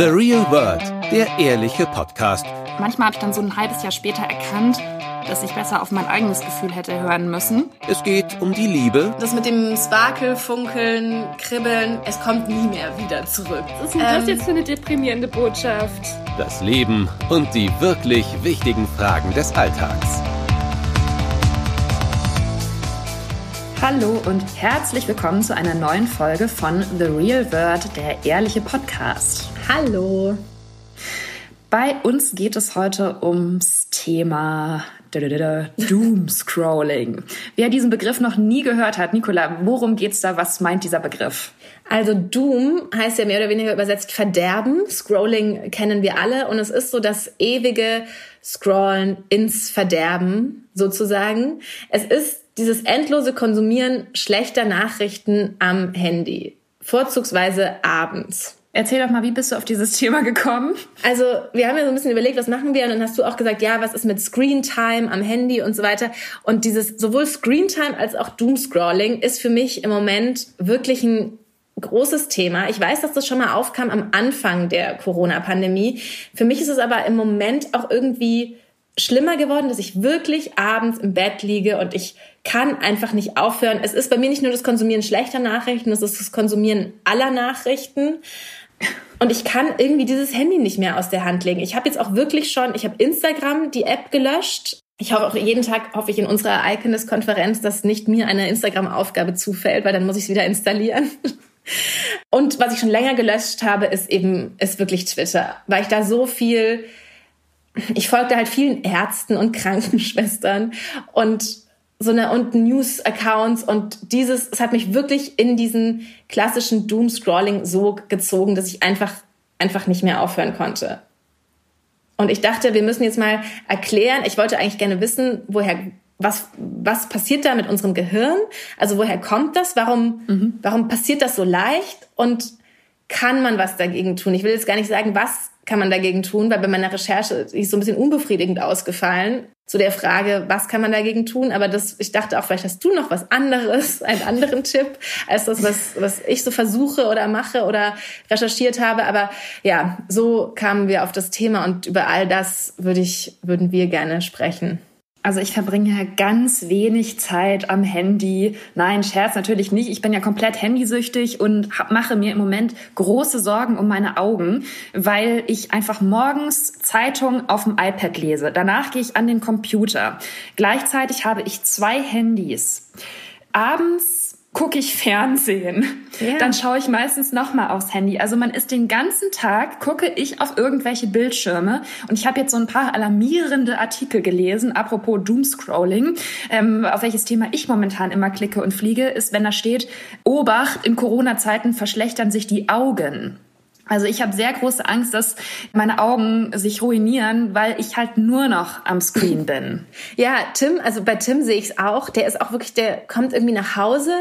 The Real World, der ehrliche Podcast. Manchmal habe ich dann so ein halbes Jahr später erkannt, dass ich besser auf mein eigenes Gefühl hätte hören müssen. Es geht um die Liebe. Das mit dem Sparkel, Funkeln, Kribbeln, es kommt nie mehr wieder zurück. Was ist denn das jetzt für eine deprimierende Botschaft? Das Leben und die wirklich wichtigen Fragen des Alltags. Hallo und herzlich willkommen zu einer neuen Folge von The Real World, der ehrliche Podcast. Hallo. Bei uns geht es heute ums Thema Doomscrolling. Wer diesen Begriff noch nie gehört hat, Nicola, worum geht's da? Was meint dieser Begriff? Also Doom heißt ja mehr oder weniger übersetzt Verderben. Scrolling kennen wir alle und es ist so das ewige Scrollen ins Verderben sozusagen. Es ist dieses endlose Konsumieren schlechter Nachrichten am Handy, vorzugsweise abends. Erzähl doch mal, wie bist du auf dieses Thema gekommen? Also, wir haben ja so ein bisschen überlegt, was machen wir? Und dann hast du auch gesagt, ja, was ist mit Screen Time am Handy und so weiter. Und dieses sowohl Screen Time als auch Doomscrolling ist für mich im Moment wirklich ein großes Thema. Ich weiß, dass das schon mal aufkam am Anfang der Corona-Pandemie. Für mich ist es aber im Moment auch irgendwie schlimmer geworden, dass ich wirklich abends im Bett liege und ich kann einfach nicht aufhören. Es ist bei mir nicht nur das Konsumieren schlechter Nachrichten, es ist das Konsumieren aller Nachrichten. Und ich kann irgendwie dieses Handy nicht mehr aus der Hand legen. Ich habe jetzt auch wirklich schon, ich habe Instagram, die App gelöscht. Ich hoffe auch jeden Tag, hoffe ich in unserer Iconist-Konferenz, dass nicht mir eine Instagram-Aufgabe zufällt, weil dann muss ich es wieder installieren. Und was ich schon länger gelöscht habe, ist eben, ist wirklich Twitter, weil ich da so viel ich folgte halt vielen Ärzten und Krankenschwestern und so eine und News-Accounts und dieses, es hat mich wirklich in diesen klassischen Doom-Scrolling so gezogen, dass ich einfach, einfach nicht mehr aufhören konnte. Und ich dachte, wir müssen jetzt mal erklären, ich wollte eigentlich gerne wissen, woher, was, was passiert da mit unserem Gehirn? Also woher kommt das? Warum, mhm. warum passiert das so leicht? Und kann man was dagegen tun? Ich will jetzt gar nicht sagen, was kann man dagegen tun? Weil bei meiner Recherche ist so ein bisschen unbefriedigend ausgefallen zu der Frage, was kann man dagegen tun? Aber das, ich dachte auch, vielleicht hast du noch was anderes, einen anderen Tipp, als das, was, was ich so versuche oder mache oder recherchiert habe. Aber ja, so kamen wir auf das Thema und über all das würde ich, würden wir gerne sprechen. Also ich verbringe ganz wenig Zeit am Handy. Nein, Scherz natürlich nicht. Ich bin ja komplett handysüchtig und mache mir im Moment große Sorgen um meine Augen, weil ich einfach morgens Zeitung auf dem iPad lese. Danach gehe ich an den Computer. Gleichzeitig habe ich zwei Handys. Abends gucke ich Fernsehen. Ja. Dann schaue ich meistens noch mal aufs Handy. Also man ist den ganzen Tag gucke ich auf irgendwelche Bildschirme und ich habe jetzt so ein paar alarmierende Artikel gelesen. Apropos Doomscrolling, ähm, auf welches Thema ich momentan immer klicke und fliege, ist, wenn da steht: Obacht, in Corona-Zeiten verschlechtern sich die Augen. Also ich habe sehr große Angst, dass meine Augen sich ruinieren, weil ich halt nur noch am Screen bin. Ja, Tim, also bei Tim sehe ich es auch. Der ist auch wirklich, der kommt irgendwie nach Hause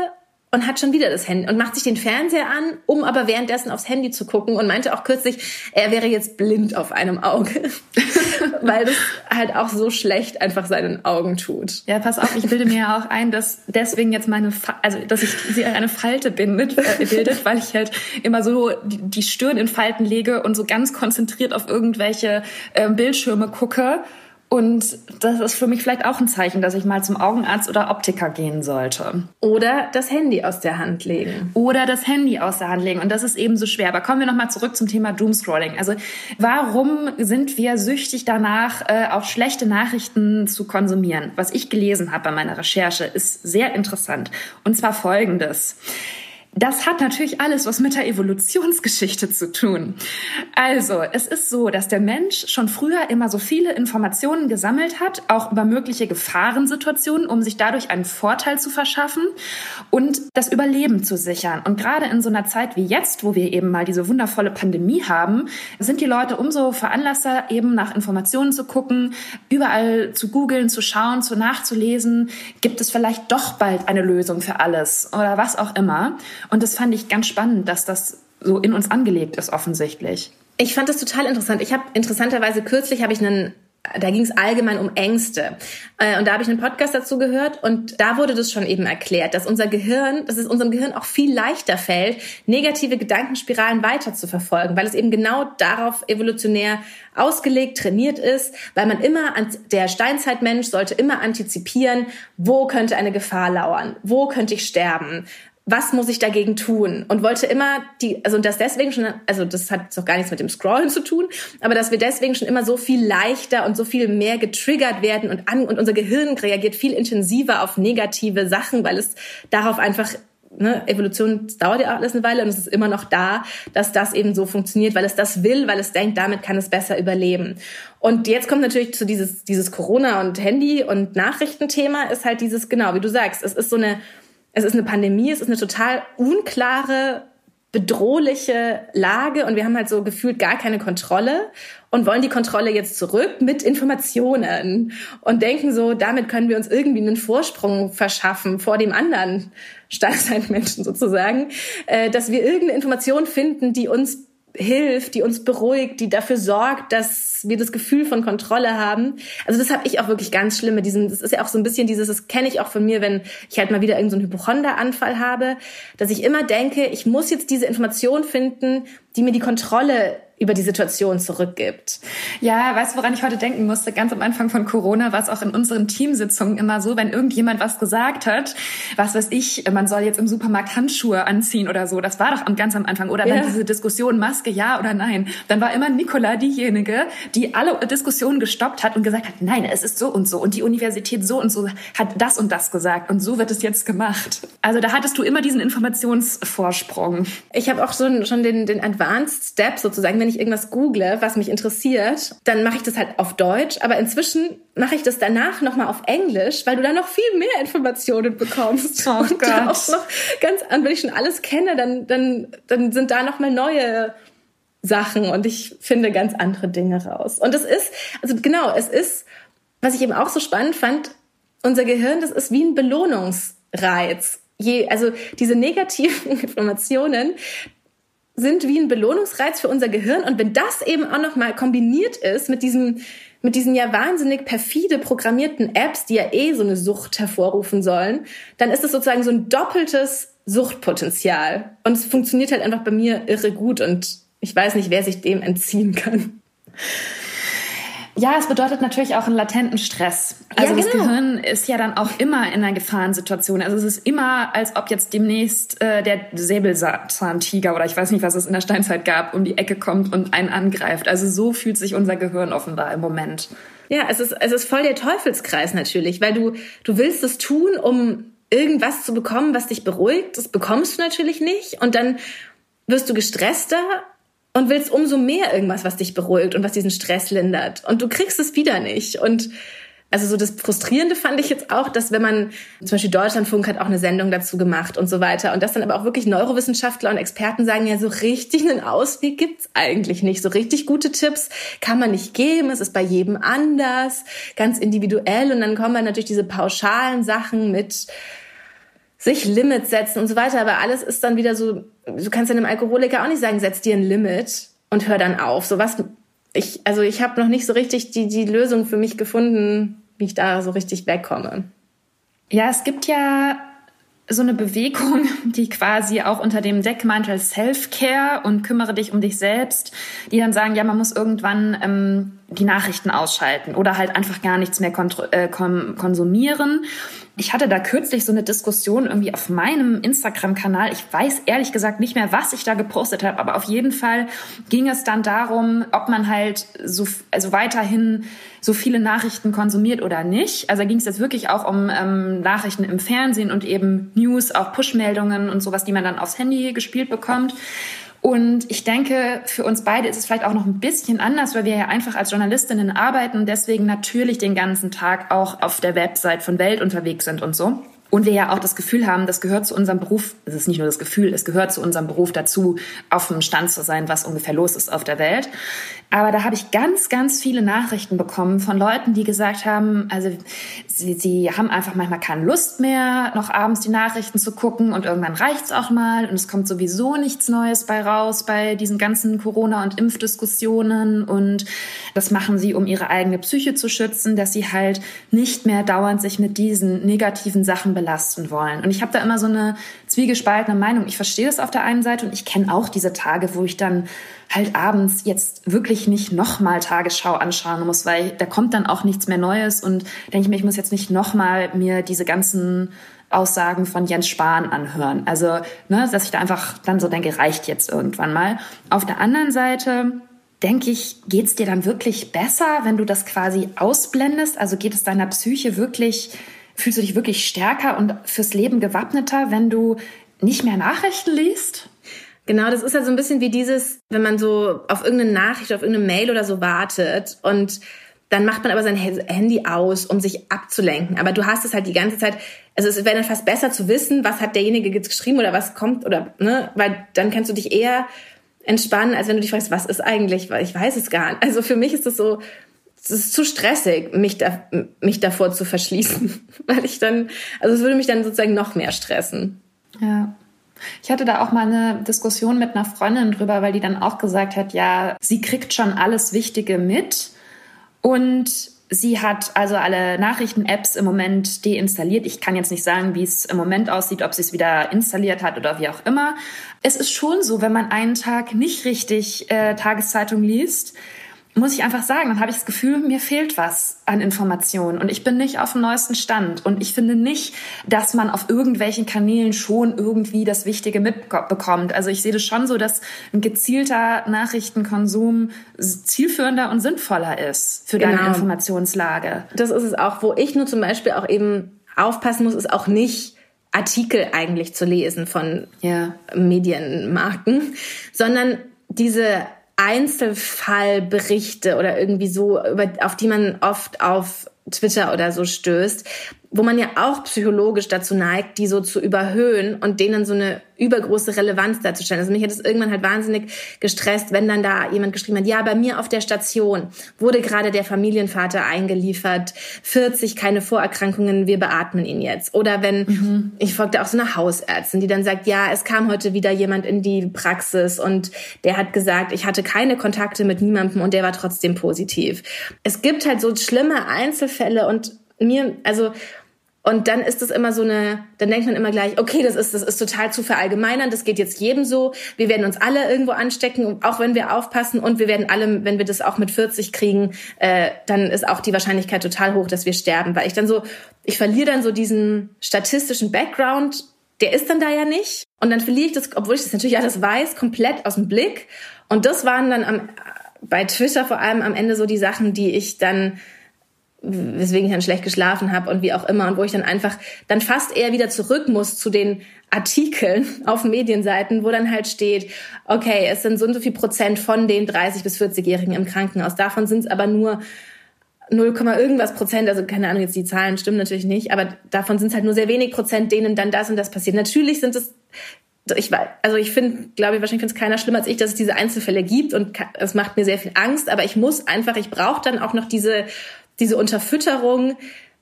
und hat schon wieder das Handy und macht sich den Fernseher an, um aber währenddessen aufs Handy zu gucken und meinte auch kürzlich, er wäre jetzt blind auf einem Auge, weil das halt auch so schlecht einfach seinen Augen tut. Ja, pass auf, ich bilde mir ja auch ein, dass deswegen jetzt meine, Fa also dass ich sie eine Falte bindet, äh, bildet, weil ich halt immer so die, die Stirn in Falten lege und so ganz konzentriert auf irgendwelche äh, Bildschirme gucke und das ist für mich vielleicht auch ein Zeichen, dass ich mal zum Augenarzt oder Optiker gehen sollte. Oder das Handy aus der Hand legen. Oder das Handy aus der Hand legen. Und das ist eben so schwer. Aber kommen wir nochmal zurück zum Thema Doomscrolling. Also warum sind wir süchtig danach, äh, auch schlechte Nachrichten zu konsumieren? Was ich gelesen habe bei meiner Recherche, ist sehr interessant. Und zwar folgendes. Das hat natürlich alles was mit der Evolutionsgeschichte zu tun. Also, es ist so, dass der Mensch schon früher immer so viele Informationen gesammelt hat, auch über mögliche Gefahrensituationen, um sich dadurch einen Vorteil zu verschaffen und das Überleben zu sichern. Und gerade in so einer Zeit wie jetzt, wo wir eben mal diese wundervolle Pandemie haben, sind die Leute umso veranlasster, eben nach Informationen zu gucken, überall zu googeln, zu schauen, zu nachzulesen. Gibt es vielleicht doch bald eine Lösung für alles oder was auch immer? Und das fand ich ganz spannend, dass das so in uns angelegt ist offensichtlich. Ich fand das total interessant. Ich habe interessanterweise kürzlich habe ich einen da ging es allgemein um Ängste. Äh, und da habe ich einen Podcast dazu gehört und da wurde das schon eben erklärt, dass unser Gehirn, dass es unserem Gehirn auch viel leichter fällt, negative Gedankenspiralen weiter zu verfolgen, weil es eben genau darauf evolutionär ausgelegt, trainiert ist, weil man immer, der Steinzeitmensch sollte immer antizipieren, wo könnte eine Gefahr lauern, wo könnte ich sterben, was muss ich dagegen tun? Und wollte immer die, also das deswegen schon, also das hat doch gar nichts mit dem Scrollen zu tun, aber dass wir deswegen schon immer so viel leichter und so viel mehr getriggert werden und an, und unser Gehirn reagiert viel intensiver auf negative Sachen, weil es darauf einfach Ne, Evolution dauert ja alles eine Weile und es ist immer noch da, dass das eben so funktioniert, weil es das will, weil es denkt, damit kann es besser überleben. Und jetzt kommt natürlich zu dieses, dieses Corona und Handy und Nachrichtenthema ist halt dieses, genau, wie du sagst, es ist so eine, es ist eine Pandemie, es ist eine total unklare, bedrohliche Lage und wir haben halt so gefühlt gar keine Kontrolle und wollen die Kontrolle jetzt zurück mit Informationen und denken so, damit können wir uns irgendwie einen Vorsprung verschaffen vor dem anderen Steinzeitmenschen sozusagen, äh, dass wir irgendeine Information finden, die uns hilft, die uns beruhigt, die dafür sorgt, dass wir das Gefühl von Kontrolle haben. Also das habe ich auch wirklich ganz schlimm mit diesem, das ist ja auch so ein bisschen dieses, das kenne ich auch von mir, wenn ich halt mal wieder irgendeinen so Hypochonda-Anfall habe, dass ich immer denke, ich muss jetzt diese Information finden, die mir die Kontrolle über die Situation zurückgibt. Ja, weißt du, woran ich heute denken musste? Ganz am Anfang von Corona war es auch in unseren Teamsitzungen immer so, wenn irgendjemand was gesagt hat, was weiß ich, man soll jetzt im Supermarkt Handschuhe anziehen oder so. Das war doch ganz am Anfang. Oder ja. wenn diese Diskussion Maske ja oder nein, dann war immer Nicola diejenige, die alle Diskussionen gestoppt hat und gesagt hat, nein, es ist so und so und die Universität so und so hat das und das gesagt und so wird es jetzt gemacht. Also da hattest du immer diesen Informationsvorsprung. Ich habe auch schon, schon den, den Advanced Step sozusagen, wenn wenn ich irgendwas google, was mich interessiert, dann mache ich das halt auf Deutsch. Aber inzwischen mache ich das danach nochmal auf Englisch, weil du da noch viel mehr Informationen bekommst. Oh und Gott. auch noch ganz, und wenn ich schon alles kenne, dann, dann, dann sind da nochmal neue Sachen und ich finde ganz andere Dinge raus. Und es ist, also genau, es ist, was ich eben auch so spannend fand, unser Gehirn, das ist wie ein Belohnungsreiz. Je, also diese negativen Informationen, sind wie ein Belohnungsreiz für unser Gehirn. Und wenn das eben auch noch mal kombiniert ist mit diesem mit diesen ja wahnsinnig perfide programmierten Apps, die ja eh so eine Sucht hervorrufen sollen, dann ist es sozusagen so ein doppeltes Suchtpotenzial. Und es funktioniert halt einfach bei mir irre gut und ich weiß nicht, wer sich dem entziehen kann. Ja, es bedeutet natürlich auch einen latenten Stress. Also ja, genau. das Gehirn ist ja dann auch immer in einer Gefahrensituation. Also es ist immer, als ob jetzt demnächst äh, der Säbelzahntiger oder ich weiß nicht, was es in der Steinzeit gab, um die Ecke kommt und einen angreift. Also so fühlt sich unser Gehirn offenbar im Moment. Ja, es ist, es ist voll der Teufelskreis natürlich, weil du, du willst es tun, um irgendwas zu bekommen, was dich beruhigt. Das bekommst du natürlich nicht. Und dann wirst du gestresster und willst umso mehr irgendwas, was dich beruhigt und was diesen Stress lindert. Und du kriegst es wieder nicht. Und also so das Frustrierende fand ich jetzt auch, dass wenn man, zum Beispiel Deutschlandfunk hat auch eine Sendung dazu gemacht und so weiter, und dass dann aber auch wirklich Neurowissenschaftler und Experten sagen, ja, so richtig einen Ausweg gibt's eigentlich nicht. So richtig gute Tipps kann man nicht geben, es ist bei jedem anders, ganz individuell. Und dann kommen dann natürlich diese pauschalen Sachen mit sich Limits setzen und so weiter. Aber alles ist dann wieder so, du kannst einem Alkoholiker auch nicht sagen, setz dir ein Limit und hör dann auf. So was, ich, also ich habe noch nicht so richtig die, die Lösung für mich gefunden, wie ich da so richtig wegkomme. Ja, es gibt ja so eine Bewegung, die quasi auch unter dem Deckmantel Self-Care und kümmere dich um dich selbst, die dann sagen, ja, man muss irgendwann ähm, die Nachrichten ausschalten oder halt einfach gar nichts mehr äh, konsumieren. Ich hatte da kürzlich so eine Diskussion irgendwie auf meinem Instagram-Kanal. Ich weiß ehrlich gesagt nicht mehr, was ich da gepostet habe, aber auf jeden Fall ging es dann darum, ob man halt so, also weiterhin so viele Nachrichten konsumiert oder nicht. Also da ging es jetzt wirklich auch um ähm, Nachrichten im Fernsehen und eben News, auch Push-Meldungen und sowas, die man dann aufs Handy gespielt bekommt. Und ich denke, für uns beide ist es vielleicht auch noch ein bisschen anders, weil wir ja einfach als Journalistinnen arbeiten und deswegen natürlich den ganzen Tag auch auf der Website von Welt unterwegs sind und so. Und wir ja auch das Gefühl haben, das gehört zu unserem Beruf, es ist nicht nur das Gefühl, es gehört zu unserem Beruf dazu, auf dem Stand zu sein, was ungefähr los ist auf der Welt. Aber da habe ich ganz, ganz viele Nachrichten bekommen von Leuten, die gesagt haben, also sie, sie haben einfach manchmal keine Lust mehr, noch abends die Nachrichten zu gucken und irgendwann reicht's auch mal und es kommt sowieso nichts Neues bei raus bei diesen ganzen Corona- und Impfdiskussionen und das machen sie, um ihre eigene Psyche zu schützen, dass sie halt nicht mehr dauernd sich mit diesen negativen Sachen belasten wollen. Und ich habe da immer so eine zwiegespaltene Meinung. Ich verstehe das auf der einen Seite und ich kenne auch diese Tage, wo ich dann halt abends jetzt wirklich nicht nochmal Tagesschau anschauen muss, weil da kommt dann auch nichts mehr Neues und denke ich mir, ich muss jetzt nicht nochmal mir diese ganzen Aussagen von Jens Spahn anhören. Also, ne, dass ich da einfach dann so denke, reicht jetzt irgendwann mal. Auf der anderen Seite denke ich, geht's dir dann wirklich besser, wenn du das quasi ausblendest? Also geht es deiner Psyche wirklich, fühlst du dich wirklich stärker und fürs Leben gewappneter, wenn du nicht mehr Nachrichten liest? Genau, das ist ja so ein bisschen wie dieses, wenn man so auf irgendeine Nachricht, auf irgendeine Mail oder so wartet und dann macht man aber sein Handy aus, um sich abzulenken. Aber du hast es halt die ganze Zeit, also es wäre dann fast besser zu wissen, was hat derjenige jetzt geschrieben oder was kommt oder, ne, weil dann kannst du dich eher entspannen, als wenn du dich fragst, was ist eigentlich, weil ich weiß es gar nicht. Also für mich ist es so, es ist zu stressig, mich, da, mich davor zu verschließen, weil ich dann, also es würde mich dann sozusagen noch mehr stressen. Ja. Ich hatte da auch mal eine Diskussion mit einer Freundin drüber, weil die dann auch gesagt hat, ja, sie kriegt schon alles Wichtige mit und sie hat also alle Nachrichten-Apps im Moment deinstalliert. Ich kann jetzt nicht sagen, wie es im Moment aussieht, ob sie es wieder installiert hat oder wie auch immer. Es ist schon so, wenn man einen Tag nicht richtig äh, Tageszeitung liest, muss ich einfach sagen, dann habe ich das Gefühl, mir fehlt was an Informationen und ich bin nicht auf dem neuesten Stand. Und ich finde nicht, dass man auf irgendwelchen Kanälen schon irgendwie das Wichtige mitbekommt. Also ich sehe das schon so, dass ein gezielter Nachrichtenkonsum zielführender und sinnvoller ist für deine genau. Informationslage. Das ist es auch, wo ich nur zum Beispiel auch eben aufpassen muss, ist auch nicht Artikel eigentlich zu lesen von ja. Medienmarken, sondern diese Einzelfallberichte oder irgendwie so, über, auf die man oft auf Twitter oder so stößt, wo man ja auch psychologisch dazu neigt, die so zu überhöhen und denen so eine übergroße Relevanz darzustellen. Also mich hat es irgendwann halt wahnsinnig gestresst, wenn dann da jemand geschrieben hat, ja, bei mir auf der Station wurde gerade der Familienvater eingeliefert, 40 keine Vorerkrankungen, wir beatmen ihn jetzt. Oder wenn, mhm. ich folgte auch so eine Hausärztin, die dann sagt, ja, es kam heute wieder jemand in die Praxis und der hat gesagt, ich hatte keine Kontakte mit niemandem und der war trotzdem positiv. Es gibt halt so schlimme Einzelfälle und mir, also und dann ist es immer so eine, dann denkt man immer gleich, okay, das ist, das ist total zu verallgemeinern, das geht jetzt jedem so. Wir werden uns alle irgendwo anstecken, auch wenn wir aufpassen und wir werden alle, wenn wir das auch mit 40 kriegen, äh, dann ist auch die Wahrscheinlichkeit total hoch, dass wir sterben. Weil ich dann so, ich verliere dann so diesen statistischen Background, der ist dann da ja nicht. Und dann verliere ich das, obwohl ich das natürlich alles weiß, komplett aus dem Blick. Und das waren dann am, bei Twitter vor allem am Ende so die Sachen, die ich dann weswegen ich dann schlecht geschlafen habe und wie auch immer und wo ich dann einfach dann fast eher wieder zurück muss zu den Artikeln auf Medienseiten, wo dann halt steht, okay, es sind so und so viel Prozent von den 30 bis 40-Jährigen im Krankenhaus. Davon sind es aber nur 0, irgendwas Prozent, also keine Ahnung, jetzt die Zahlen stimmen natürlich nicht, aber davon sind es halt nur sehr wenig Prozent, denen dann das und das passiert. Natürlich sind es ich also ich finde, glaube ich, wahrscheinlich findet es keiner schlimmer als ich, dass es diese Einzelfälle gibt und es macht mir sehr viel Angst, aber ich muss einfach, ich brauche dann auch noch diese diese Unterfütterung,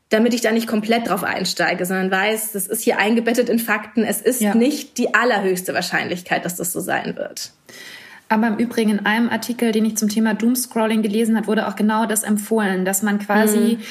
damit ich da nicht komplett drauf einsteige, sondern weiß, das ist hier eingebettet in Fakten. Es ist ja. nicht die allerhöchste Wahrscheinlichkeit, dass das so sein wird. Aber im Übrigen in einem Artikel, den ich zum Thema Doomscrolling gelesen habe, wurde auch genau das empfohlen, dass man quasi, mhm.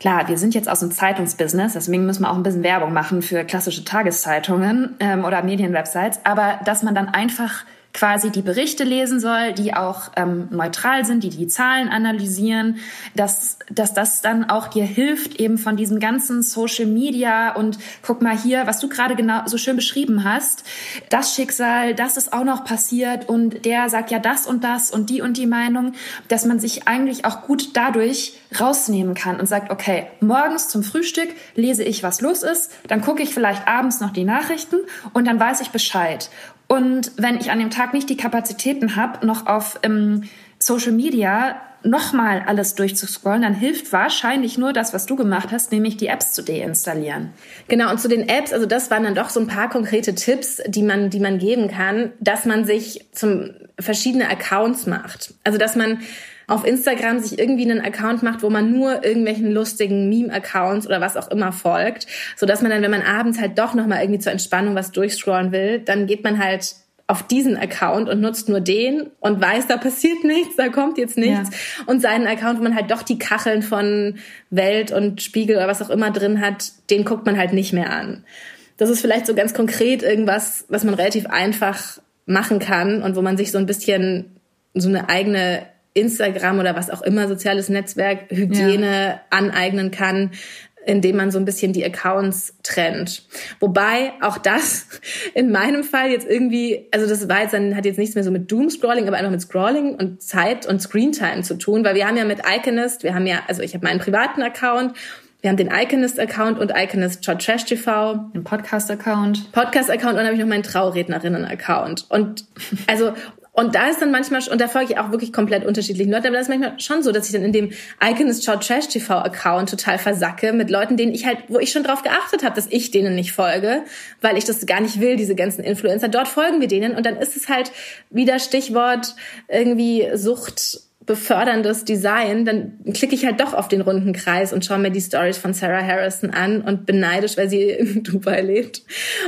klar, wir sind jetzt aus dem Zeitungsbusiness, deswegen müssen wir auch ein bisschen Werbung machen für klassische Tageszeitungen ähm, oder Medienwebsites, aber dass man dann einfach quasi die Berichte lesen soll, die auch ähm, neutral sind, die die Zahlen analysieren, dass, dass das dann auch dir hilft, eben von diesem ganzen Social Media und guck mal hier, was du gerade genau so schön beschrieben hast, das Schicksal, das ist auch noch passiert und der sagt ja das und das und die und die Meinung, dass man sich eigentlich auch gut dadurch rausnehmen kann und sagt, okay, morgens zum Frühstück lese ich, was los ist, dann gucke ich vielleicht abends noch die Nachrichten und dann weiß ich Bescheid. Und wenn ich an dem Tag nicht die Kapazitäten habe, noch auf ähm, Social Media nochmal alles durchzuscrollen, dann hilft wahrscheinlich nur das, was du gemacht hast, nämlich die Apps zu deinstallieren. Genau, und zu den Apps, also das waren dann doch so ein paar konkrete Tipps, die man, die man geben kann, dass man sich zum verschiedene Accounts macht. Also dass man auf Instagram sich irgendwie einen Account macht, wo man nur irgendwelchen lustigen Meme-Accounts oder was auch immer folgt, so dass man dann, wenn man abends halt doch noch mal irgendwie zur Entspannung was durchscrollen will, dann geht man halt auf diesen Account und nutzt nur den und weiß, da passiert nichts, da kommt jetzt nichts. Ja. Und seinen Account, wo man halt doch die Kacheln von Welt und Spiegel oder was auch immer drin hat, den guckt man halt nicht mehr an. Das ist vielleicht so ganz konkret irgendwas, was man relativ einfach machen kann und wo man sich so ein bisschen so eine eigene Instagram oder was auch immer soziales Netzwerk Hygiene ja. aneignen kann, indem man so ein bisschen die Accounts trennt. Wobei auch das in meinem Fall jetzt irgendwie, also das war jetzt dann, hat jetzt nichts mehr so mit Doom-Scrolling, aber einfach mit Scrolling und Zeit und Screentime zu tun, weil wir haben ja mit Iconist, wir haben ja, also ich habe meinen privaten Account wir haben den Iconist-Account und Iconist Trash TV. Den Podcast-Account. Podcast-Account und dann habe ich noch meinen Traurednerinnen-Account. Und also und da ist dann manchmal, und da folge ich auch wirklich komplett unterschiedlichen Leuten, aber das ist manchmal schon so, dass ich dann in dem Iconist Show Trash TV Account total versacke mit Leuten, denen ich halt, wo ich schon drauf geachtet habe, dass ich denen nicht folge, weil ich das gar nicht will, diese ganzen Influencer. Dort folgen wir denen und dann ist es halt wieder Stichwort irgendwie Sucht beförderndes Design, dann klicke ich halt doch auf den runden Kreis und schaue mir die Stories von Sarah Harrison an und bin neidisch, weil sie in Dubai lebt.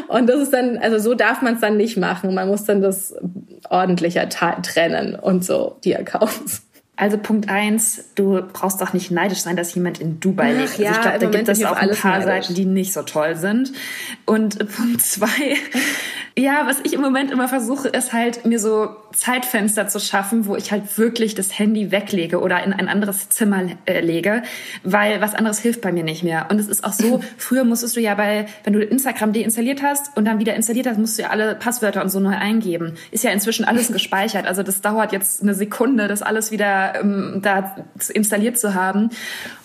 Und das ist dann, also so darf man es dann nicht machen. Man muss dann das ordentlicher trennen und so, die Accounts. Also Punkt eins, du brauchst doch nicht neidisch sein, dass jemand in Dubai lebt. Also ja, ich glaube, da gibt es auch ein paar neidisch. Seiten, die nicht so toll sind. Und Punkt zwei, ja, was ich im Moment immer versuche, ist halt mir so Zeitfenster zu schaffen, wo ich halt wirklich das Handy weglege oder in ein anderes Zimmer äh, lege, weil was anderes hilft bei mir nicht mehr. Und es ist auch so, früher musstest du ja bei, wenn du Instagram deinstalliert hast und dann wieder installiert hast, musst du ja alle Passwörter und so neu eingeben. Ist ja inzwischen alles gespeichert. Also das dauert jetzt eine Sekunde, das alles wieder ähm, da installiert zu haben.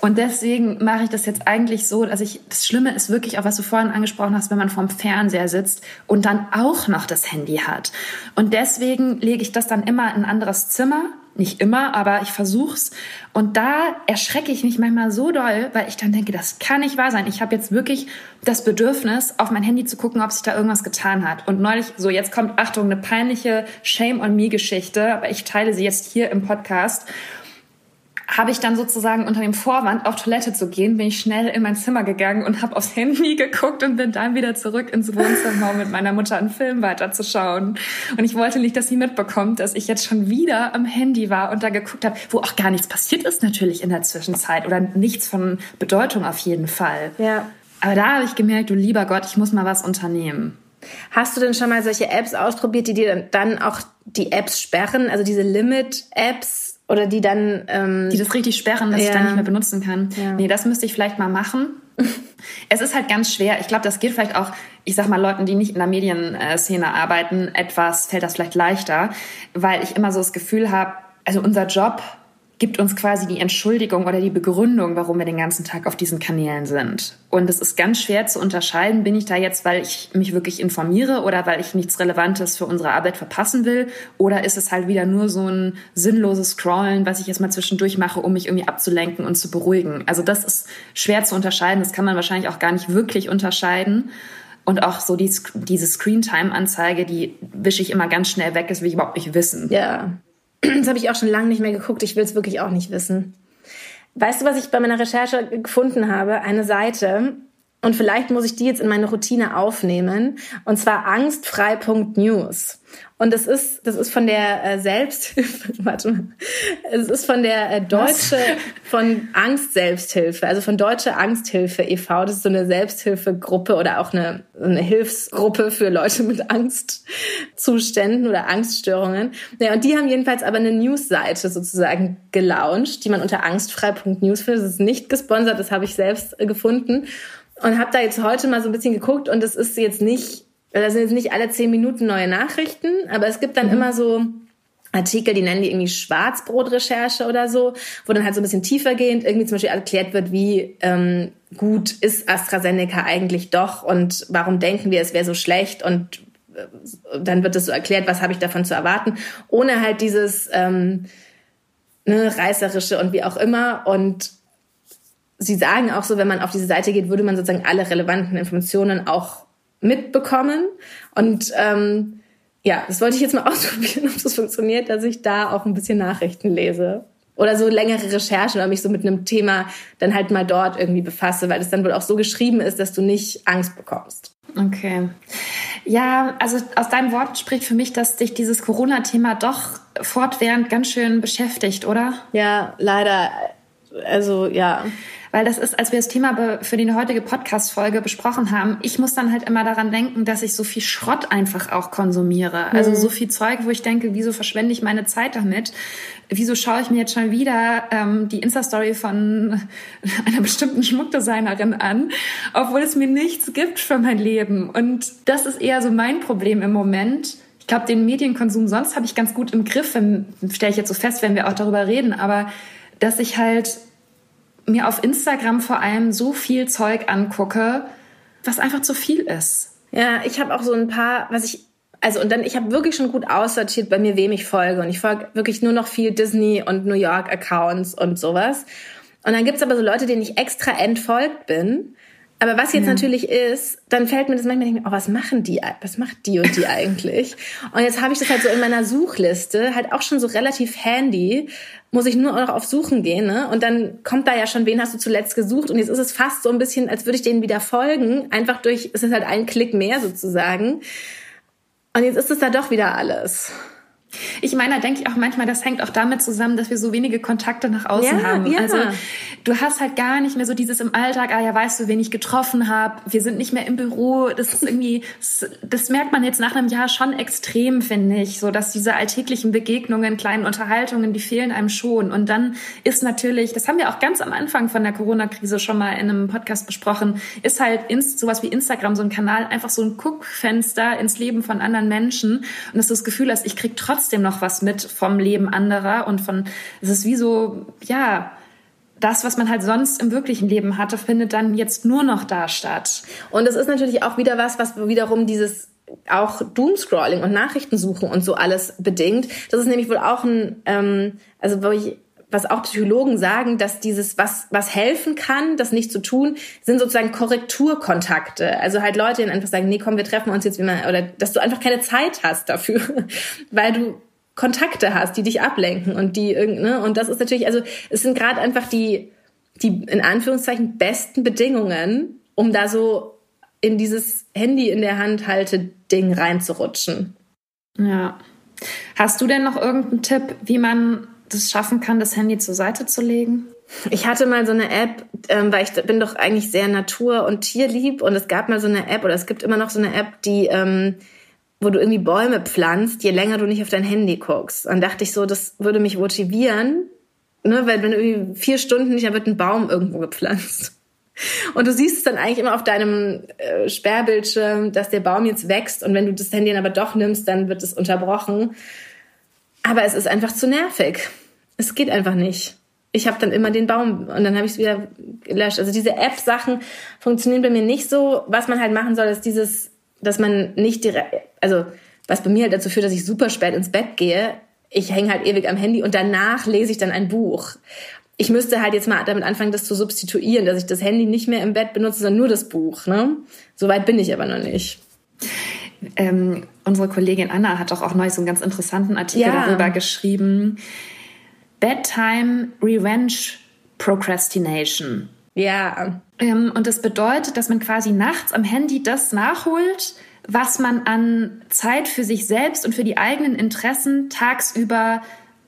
Und deswegen mache ich das jetzt eigentlich so, dass ich, das Schlimme ist wirklich auch, was du vorhin angesprochen hast, wenn man vorm Fernseher sitzt und dann auch noch das Handy hat. Und deswegen lege ich das dann immer in ein anderes Zimmer. Nicht immer, aber ich versuch's. Und da erschrecke ich mich manchmal so doll, weil ich dann denke, das kann nicht wahr sein. Ich habe jetzt wirklich das Bedürfnis, auf mein Handy zu gucken, ob sich da irgendwas getan hat. Und neulich, so jetzt kommt, Achtung, eine peinliche Shame on me Geschichte, aber ich teile sie jetzt hier im Podcast habe ich dann sozusagen unter dem Vorwand, auf Toilette zu gehen, bin ich schnell in mein Zimmer gegangen und habe aufs Handy geguckt und bin dann wieder zurück ins Wohnzimmer, um mit meiner Mutter einen Film weiterzuschauen. Und ich wollte nicht, dass sie mitbekommt, dass ich jetzt schon wieder am Handy war und da geguckt habe, wo auch gar nichts passiert ist natürlich in der Zwischenzeit oder nichts von Bedeutung auf jeden Fall. Ja. Aber da habe ich gemerkt, du lieber Gott, ich muss mal was unternehmen. Hast du denn schon mal solche Apps ausprobiert, die dir dann auch die Apps sperren, also diese Limit-Apps? Oder die dann... Ähm, die das richtig sperren, dass ja. ich dann nicht mehr benutzen kann. Ja. Nee, das müsste ich vielleicht mal machen. es ist halt ganz schwer. Ich glaube, das geht vielleicht auch, ich sag mal, Leuten, die nicht in der Medienszene arbeiten, etwas, fällt das vielleicht leichter, weil ich immer so das Gefühl habe, also unser Job gibt uns quasi die Entschuldigung oder die Begründung, warum wir den ganzen Tag auf diesen Kanälen sind. Und es ist ganz schwer zu unterscheiden, bin ich da jetzt, weil ich mich wirklich informiere oder weil ich nichts Relevantes für unsere Arbeit verpassen will, oder ist es halt wieder nur so ein sinnloses Scrollen, was ich jetzt mal zwischendurch mache, um mich irgendwie abzulenken und zu beruhigen. Also das ist schwer zu unterscheiden, das kann man wahrscheinlich auch gar nicht wirklich unterscheiden. Und auch so die, diese Screentime-Anzeige, die wische ich immer ganz schnell weg, das will ich überhaupt nicht wissen. Ja, das habe ich auch schon lange nicht mehr geguckt. Ich will es wirklich auch nicht wissen. Weißt du, was ich bei meiner Recherche gefunden habe? Eine Seite. Und vielleicht muss ich die jetzt in meine Routine aufnehmen. Und zwar angstfrei.news. Und das ist, das ist von der äh, Selbsthilfe, warte mal, es ist von der äh, Deutsche, von Angst Selbsthilfe, also von Deutsche Angsthilfe e.V. Das ist so eine Selbsthilfegruppe oder auch eine, eine Hilfsgruppe für Leute mit Angstzuständen oder Angststörungen. Ja, und die haben jedenfalls aber eine Newsseite sozusagen gelauncht, die man unter angstfrei.news findet. Das ist nicht gesponsert, das habe ich selbst äh, gefunden. Und habe da jetzt heute mal so ein bisschen geguckt und es ist jetzt nicht da sind jetzt nicht alle zehn Minuten neue Nachrichten, aber es gibt dann mhm. immer so Artikel, die nennen die irgendwie Schwarzbrotrecherche oder so, wo dann halt so ein bisschen tiefergehend irgendwie zum Beispiel erklärt wird, wie ähm, gut ist AstraZeneca eigentlich doch und warum denken wir, es wäre so schlecht und dann wird es so erklärt, was habe ich davon zu erwarten, ohne halt dieses ähm, ne, reißerische und wie auch immer. Und sie sagen auch so, wenn man auf diese Seite geht, würde man sozusagen alle relevanten Informationen auch mitbekommen. Und ähm, ja, das wollte ich jetzt mal ausprobieren, ob das funktioniert, dass ich da auch ein bisschen Nachrichten lese. Oder so längere Recherchen oder mich so mit einem Thema dann halt mal dort irgendwie befasse, weil es dann wohl auch so geschrieben ist, dass du nicht Angst bekommst. Okay. Ja, also aus deinem Wort spricht für mich, dass dich dieses Corona-Thema doch fortwährend ganz schön beschäftigt, oder? Ja, leider. Also ja. Weil das ist, als wir das Thema für die heutige Podcast-Folge besprochen haben, ich muss dann halt immer daran denken, dass ich so viel Schrott einfach auch konsumiere. Also mhm. so viel Zeug, wo ich denke, wieso verschwende ich meine Zeit damit? Wieso schaue ich mir jetzt schon wieder ähm, die Insta-Story von einer bestimmten Schmuckdesignerin an, obwohl es mir nichts gibt für mein Leben? Und das ist eher so mein Problem im Moment. Ich glaube, den Medienkonsum sonst habe ich ganz gut im Griff, stelle ich jetzt so fest, wenn wir auch darüber reden, aber dass ich halt mir auf Instagram vor allem so viel Zeug angucke, was einfach zu viel ist. Ja, ich habe auch so ein paar, was ich also und dann ich habe wirklich schon gut aussortiert bei mir, wem ich folge und ich folge wirklich nur noch viel Disney und New York Accounts und sowas. Und dann gibt's aber so Leute, denen ich extra entfolgt bin, aber was jetzt ja. natürlich ist, dann fällt mir das manchmal, denke, oh, was machen die, was macht die und die eigentlich? und jetzt habe ich das halt so in meiner Suchliste, halt auch schon so relativ handy, muss ich nur noch auf Suchen gehen, ne? Und dann kommt da ja schon, wen hast du zuletzt gesucht? Und jetzt ist es fast so ein bisschen, als würde ich denen wieder folgen, einfach durch, es ist halt ein Klick mehr sozusagen. Und jetzt ist es da doch wieder alles. Ich meine, da denke ich auch manchmal, das hängt auch damit zusammen, dass wir so wenige Kontakte nach außen ja, haben. Ja. Also du hast halt gar nicht mehr so dieses im Alltag, ah ja, weißt du, wen ich getroffen habe, wir sind nicht mehr im Büro. Das ist irgendwie, das, das merkt man jetzt nach einem Jahr schon extrem, finde ich, so dass diese alltäglichen Begegnungen, kleinen Unterhaltungen, die fehlen einem schon. Und dann ist natürlich, das haben wir auch ganz am Anfang von der Corona-Krise schon mal in einem Podcast besprochen, ist halt ins, sowas wie Instagram, so ein Kanal, einfach so ein Guckfenster ins Leben von anderen Menschen. Und dass du das Gefühl hast, ich krieg trotzdem trotzdem noch was mit vom Leben anderer und von, es ist wie so, ja, das, was man halt sonst im wirklichen Leben hatte, findet dann jetzt nur noch da statt. Und es ist natürlich auch wieder was, was wiederum dieses auch Doomscrolling und Nachrichtensuchen und so alles bedingt. Das ist nämlich wohl auch ein, ähm, also wo ich was auch Psychologen sagen, dass dieses, was, was helfen kann, das nicht zu tun, sind sozusagen Korrekturkontakte. Also halt Leute, die einfach sagen, nee, komm, wir treffen uns jetzt wie mal, oder dass du einfach keine Zeit hast dafür, weil du Kontakte hast, die dich ablenken und die ne? und das ist natürlich, also es sind gerade einfach die, die in Anführungszeichen besten Bedingungen, um da so in dieses Handy in der Hand halte Ding reinzurutschen. Ja. Hast du denn noch irgendeinen Tipp, wie man das schaffen kann, das Handy zur Seite zu legen? Ich hatte mal so eine App, ähm, weil ich bin doch eigentlich sehr natur- und tierlieb und es gab mal so eine App oder es gibt immer noch so eine App, die, ähm, wo du irgendwie Bäume pflanzt, je länger du nicht auf dein Handy guckst. Dann dachte ich so, das würde mich motivieren, ne, weil wenn du irgendwie vier Stunden nicht, dann wird ein Baum irgendwo gepflanzt. Und du siehst es dann eigentlich immer auf deinem äh, Sperrbildschirm, dass der Baum jetzt wächst und wenn du das Handy dann aber doch nimmst, dann wird es unterbrochen. Aber es ist einfach zu nervig. Es geht einfach nicht. Ich habe dann immer den Baum und dann habe ich es wieder gelöscht. Also diese App-Sachen funktionieren bei mir nicht so. Was man halt machen soll, ist dieses, dass man nicht direkt, also was bei mir halt dazu führt, dass ich super spät ins Bett gehe. Ich hänge halt ewig am Handy und danach lese ich dann ein Buch. Ich müsste halt jetzt mal damit anfangen, das zu substituieren, dass ich das Handy nicht mehr im Bett benutze, sondern nur das Buch. Ne? So weit bin ich aber noch nicht. Ähm, unsere Kollegin Anna hat doch auch neulich so einen ganz interessanten Artikel ja. darüber geschrieben. Bedtime Revenge Procrastination. Ja. Ähm, und das bedeutet, dass man quasi nachts am Handy das nachholt, was man an Zeit für sich selbst und für die eigenen Interessen tagsüber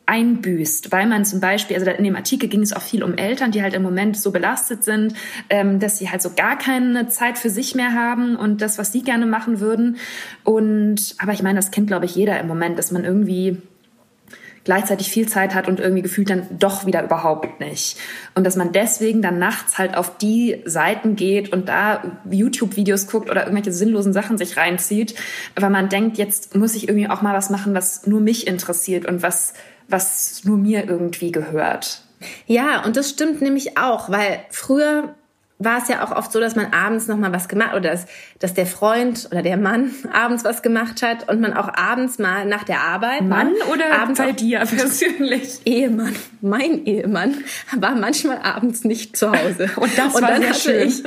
einbüßt, weil man zum Beispiel, also in dem Artikel ging es auch viel um Eltern, die halt im Moment so belastet sind, ähm, dass sie halt so gar keine Zeit für sich mehr haben und das, was sie gerne machen würden. Und aber ich meine, das kennt glaube ich jeder im Moment, dass man irgendwie gleichzeitig viel Zeit hat und irgendwie gefühlt dann doch wieder überhaupt nicht. Und dass man deswegen dann nachts halt auf die Seiten geht und da YouTube-Videos guckt oder irgendwelche sinnlosen Sachen sich reinzieht, weil man denkt, jetzt muss ich irgendwie auch mal was machen, was nur mich interessiert und was was nur mir irgendwie gehört. Ja, und das stimmt nämlich auch, weil früher war es ja auch oft so, dass man abends noch mal was gemacht oder dass, dass der Freund oder der Mann abends was gemacht hat und man auch abends mal nach der Arbeit Mann oder abends bei dir persönlich? Ehemann, mein Ehemann war manchmal abends nicht zu Hause. Und das war dann sehr hatte schön. ich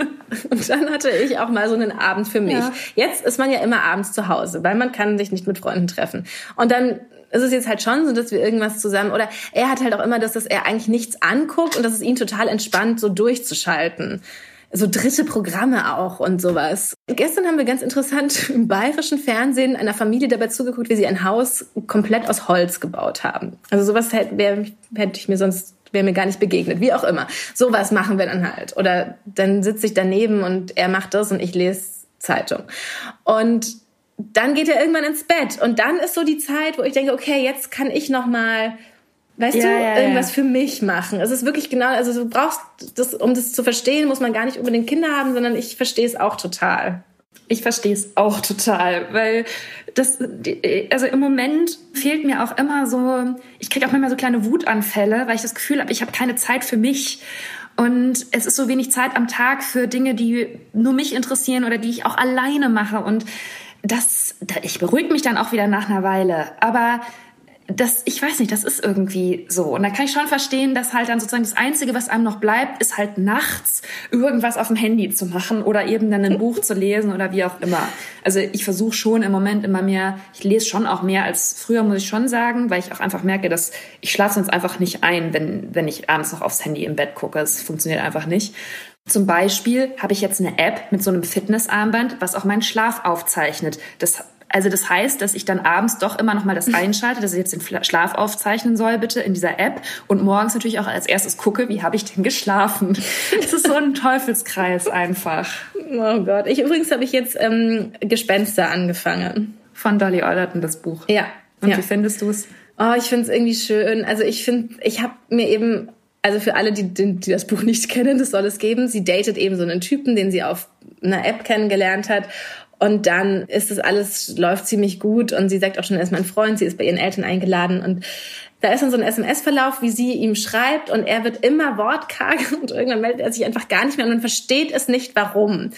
und dann hatte ich auch mal so einen Abend für mich. Ja. Jetzt ist man ja immer abends zu Hause, weil man kann sich nicht mit Freunden treffen. Und dann ist es jetzt halt schon so, dass wir irgendwas zusammen oder er hat halt auch immer das, dass er eigentlich nichts anguckt und dass es ihn total entspannt, so durchzuschalten. So dritte Programme auch und sowas. Gestern haben wir ganz interessant im bayerischen Fernsehen einer Familie dabei zugeguckt, wie sie ein Haus komplett aus Holz gebaut haben. Also sowas hätte, wär, hätte ich mir sonst wäre mir gar nicht begegnet, wie auch immer. Sowas machen wir dann halt. Oder dann sitze ich daneben und er macht das und ich lese Zeitung. Und dann geht er irgendwann ins Bett und dann ist so die Zeit, wo ich denke, okay, jetzt kann ich noch mal, weißt Ja, du, ja, irgendwas ja. für mich machen. Es ist wirklich genau, also du brauchst das, um das zu verstehen, muss man gar nicht unbedingt Kinder haben, sondern ich verstehe es auch total. Ich verstehe es auch total, weil das, also im Moment fehlt mir auch immer so, ich kriege auch manchmal so kleine Wutanfälle, weil ich das Gefühl habe, ich habe keine Zeit für mich. Und es ist so wenig Zeit am Tag für Dinge, die nur mich interessieren oder die ich auch alleine mache. Und das, da- ich beruhige mich dann auch wieder nach einer Weile. Aber das, ich weiß nicht, das ist irgendwie so. Und da kann ich schon verstehen, dass halt dann sozusagen das Einzige, was einem noch bleibt, ist halt nachts irgendwas auf dem Handy zu machen oder eben dann ein Buch zu lesen oder wie auch immer. Also ich versuche schon im Moment immer mehr, ich lese schon auch mehr als früher, muss ich schon sagen, weil ich auch einfach merke, dass ich schlafe sonst einfach nicht ein, wenn, wenn ich abends noch aufs Handy im Bett gucke. Es funktioniert einfach nicht. Zum Beispiel habe ich jetzt eine App mit so einem Fitnessarmband, was auch meinen Schlaf aufzeichnet. Das also das heißt, dass ich dann abends doch immer noch mal das einschalte, dass ich jetzt den Schlaf aufzeichnen soll, bitte in dieser App und morgens natürlich auch als erstes gucke, wie habe ich denn geschlafen. Es ist so ein Teufelskreis einfach. Oh Gott. Ich übrigens habe ich jetzt ähm, Gespenster angefangen. Von Dolly Alderton das Buch. Ja. Und ja. wie findest du es? Oh, ich finde es irgendwie schön. Also ich finde, ich habe mir eben, also für alle, die, die, das Buch nicht kennen, das soll es geben. Sie datet eben so einen Typen, den sie auf einer App kennengelernt hat. Und dann ist das alles, läuft ziemlich gut. Und sie sagt auch schon, er ist mein Freund, sie ist bei ihren Eltern eingeladen. Und da ist dann so ein SMS-Verlauf, wie sie ihm schreibt. Und er wird immer wortkarger und irgendwann meldet er sich einfach gar nicht mehr. Und man versteht es nicht, warum.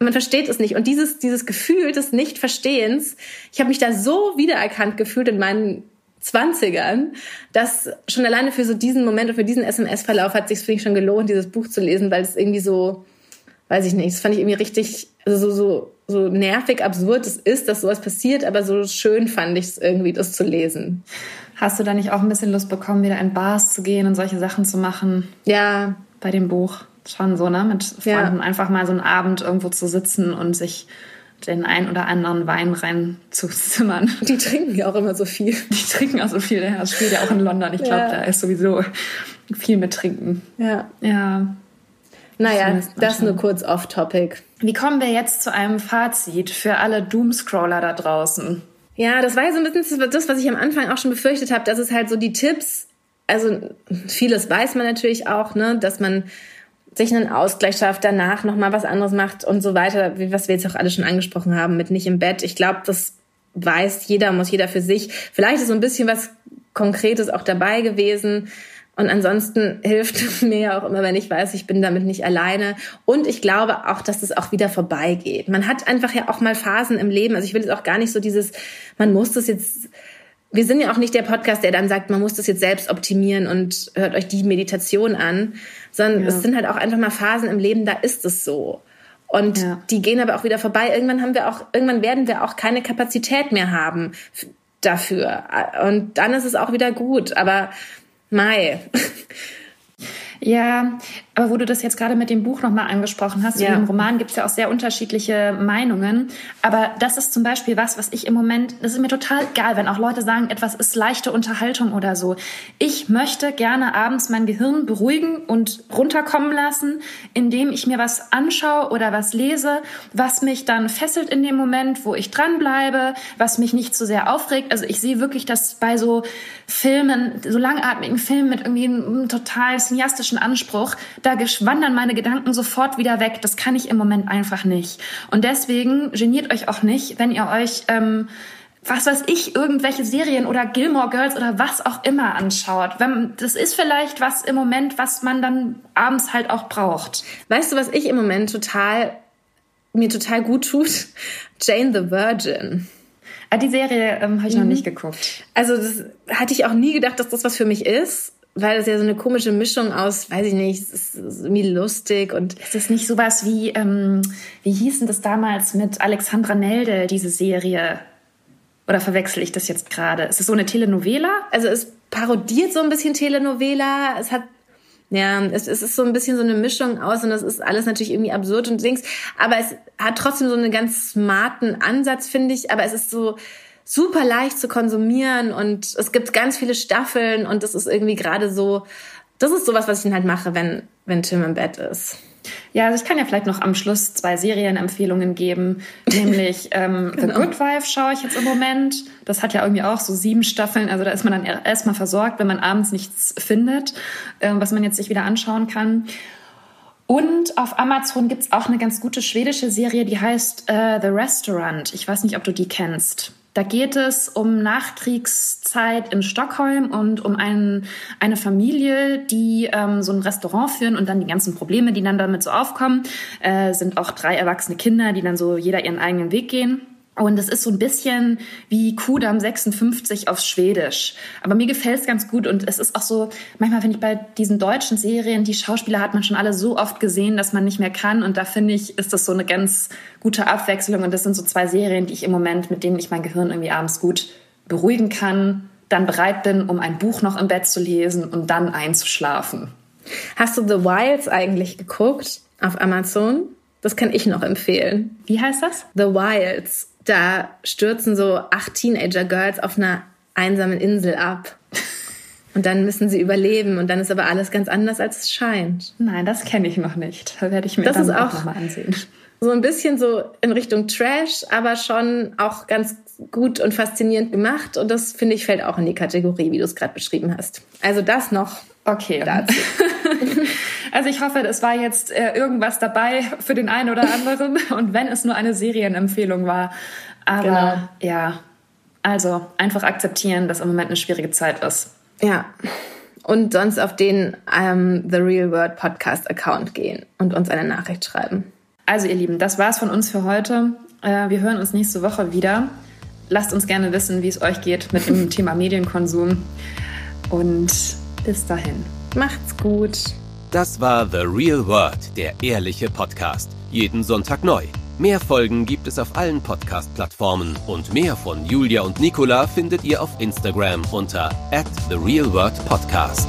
Man versteht es nicht. Und dieses, dieses Gefühl des Nicht-Verstehens, ich habe mich da so wiedererkannt gefühlt in meinen 20ern, dass schon alleine für so diesen Moment und für diesen SMS-Verlauf hat sich für mich schon gelohnt, dieses Buch zu lesen, weil es irgendwie so, weiß ich nicht, das fand ich irgendwie richtig, also so, so, so nervig, absurd es ist, dass sowas passiert, aber so schön fand ich es irgendwie, das zu lesen. Hast du da nicht auch ein bisschen Lust bekommen, wieder in Bars zu gehen und solche Sachen zu machen Ja, bei dem Buch? Schon so, ne? Mit Ja. Freunden einfach mal so einen Abend irgendwo zu sitzen und sich den ein oder anderen Wein rein zu zimmern. die trinken ja auch immer so viel. Die trinken auch so viel. Ja, das spielt ja auch in London. Ich glaube, Ja. da ist sowieso viel mit Trinken. Ja. Ja. Naja, das nur kurz off-topic. Wie kommen wir jetzt zu einem Fazit für alle Doomscroller da draußen? Ja, das war ja so ein bisschen das, was ich am Anfang auch schon befürchtet habe, dass es halt so die Tipps, also vieles weiß man natürlich auch, ne, dass man sich einen Ausgleich schafft, danach nochmal was anderes macht und so weiter, wie was wir jetzt auch alle schon angesprochen haben, mit nicht im Bett. Ich glaube, das weiß jeder, muss jeder für sich. Vielleicht ist so ein bisschen was Konkretes auch dabei gewesen. Und ansonsten hilft mir ja auch immer, wenn ich weiß, ich bin damit nicht alleine. Und ich glaube auch, dass es auch wieder vorbeigeht. Man hat einfach ja auch mal Phasen im Leben. Also ich will jetzt auch gar nicht so dieses, man muss das jetzt, wir sind ja auch nicht der Podcast, der dann sagt, man muss das jetzt selbst optimieren und hört euch die Meditation an, sondern Ja. es sind halt auch einfach mal Phasen im Leben, da ist es so. Und Ja. die gehen aber auch wieder vorbei. Irgendwann haben wir auch, irgendwann werden wir auch keine Kapazität mehr haben dafür. Und dann ist es auch wieder gut. Aber Mai. Ja, aber wo du das jetzt gerade mit dem Buch nochmal angesprochen hast, Ja. zu dem Roman gibt es ja auch sehr unterschiedliche Meinungen. Aber das ist zum Beispiel was, was ich im Moment, das ist mir total egal, wenn auch Leute sagen, etwas ist leichte Unterhaltung oder so. Ich möchte gerne abends mein Gehirn beruhigen und runterkommen lassen, indem ich mir was anschaue oder was lese, was mich dann fesselt in dem Moment, wo ich dranbleibe, was mich nicht zu sehr aufregt. Also ich sehe wirklich, dass bei so Filmen, so langatmigen Filmen mit irgendwie einem total cineastischen Anspruch, da wandern meine Gedanken sofort wieder weg. Das kann ich im Moment einfach nicht. Und deswegen geniert euch auch nicht, wenn ihr euch ähm, was weiß ich, irgendwelche Serien oder Gilmore Girls oder was auch immer anschaut. Das ist vielleicht was im Moment, was man dann abends halt auch braucht. Weißt du, was ich im Moment total, mir total gut tut? Jane the Virgin. Ah, die Serie ähm, habe ich mhm. noch nicht geguckt. Also das hatte ich auch nie gedacht, dass das was für mich ist weil das ja so eine komische Mischung aus, weiß ich nicht, es ist irgendwie lustig und. Ist das nicht sowas wie, ähm, wie hießen das damals mit Alexandra Nelde, diese Serie? Oder verwechsel ich das jetzt gerade? Ist es so eine Telenovela? Also es parodiert so ein bisschen Telenovela. Es hat ja, es, es ist so ein bisschen so eine Mischung aus und das ist alles natürlich irgendwie absurd und Dings, aber es hat trotzdem so einen ganz smarten Ansatz, finde ich, aber es ist so super leicht zu konsumieren und es gibt ganz viele Staffeln und das ist irgendwie gerade so, das ist sowas, was ich dann halt mache, wenn, wenn Tim im Bett ist. Ja, also ich kann ja vielleicht noch am Schluss zwei Serienempfehlungen geben, nämlich ähm, genau. The Good Wife schaue ich jetzt im Moment. Das hat ja irgendwie auch so sieben Staffeln, also da ist man dann erstmal versorgt, wenn man abends nichts findet, äh, was man jetzt sich wieder anschauen kann. Und auf Amazon gibt's auch eine ganz gute schwedische Serie, die heißt äh, The Restaurant. Ich weiß nicht, ob du die kennst. Da geht es um Nachkriegszeit in Stockholm und um einen, eine Familie, die ähm, so ein Restaurant führen und dann die ganzen Probleme, die dann damit so aufkommen, äh, sind auch drei erwachsene Kinder, die dann so jeder ihren eigenen Weg gehen. Und es ist so ein bisschen wie Kudam 56 auf Schwedisch. Aber mir gefällt es ganz gut und es ist auch so, manchmal finde ich bei diesen deutschen Serien, die Schauspieler hat man schon alle so oft gesehen, dass man nicht mehr kann. Und da finde ich, ist das so eine ganz gute Abwechslung. Und das sind so zwei Serien, die ich im Moment, mit denen ich mein Gehirn irgendwie abends gut beruhigen kann, dann bereit bin, um ein Buch noch im Bett zu lesen und dann einzuschlafen. Hast du The Wilds eigentlich geguckt auf Amazon? Das kann ich noch empfehlen. Wie heißt das? The Wilds da stürzen so acht Teenager-Girls auf einer einsamen Insel ab. Und dann müssen sie überleben und dann ist aber alles ganz anders, als es scheint. Nein, das kenne ich noch nicht. Da werde ich mir das dann auch, auch nochmal ansehen. So ein bisschen so in Richtung Trash, aber schon auch ganz gut und faszinierend gemacht. Und das, finde ich, fällt auch in die Kategorie, wie du es gerade beschrieben hast. Also das noch okay. dazu. Also ich hoffe, es war jetzt äh, irgendwas dabei für den einen oder anderen und wenn es nur eine Serienempfehlung war. Aber genau. ja, also einfach akzeptieren, dass im Moment eine schwierige Zeit ist. Ja. Und sonst auf den ähm, The Real World Podcast Account gehen und uns eine Nachricht schreiben. Also ihr Lieben, das war's von uns für heute. Äh, wir hören uns nächste Woche wieder. Lasst uns gerne wissen, wie es euch geht mit dem Thema Medienkonsum. Und bis dahin. Macht's gut. Das war The Real World, der ehrliche Podcast. Jeden Sonntag neu. Mehr Folgen gibt es auf allen Podcast-Plattformen und mehr von Julia und Nicola findet ihr auf Instagram unter at The Real World Podcast.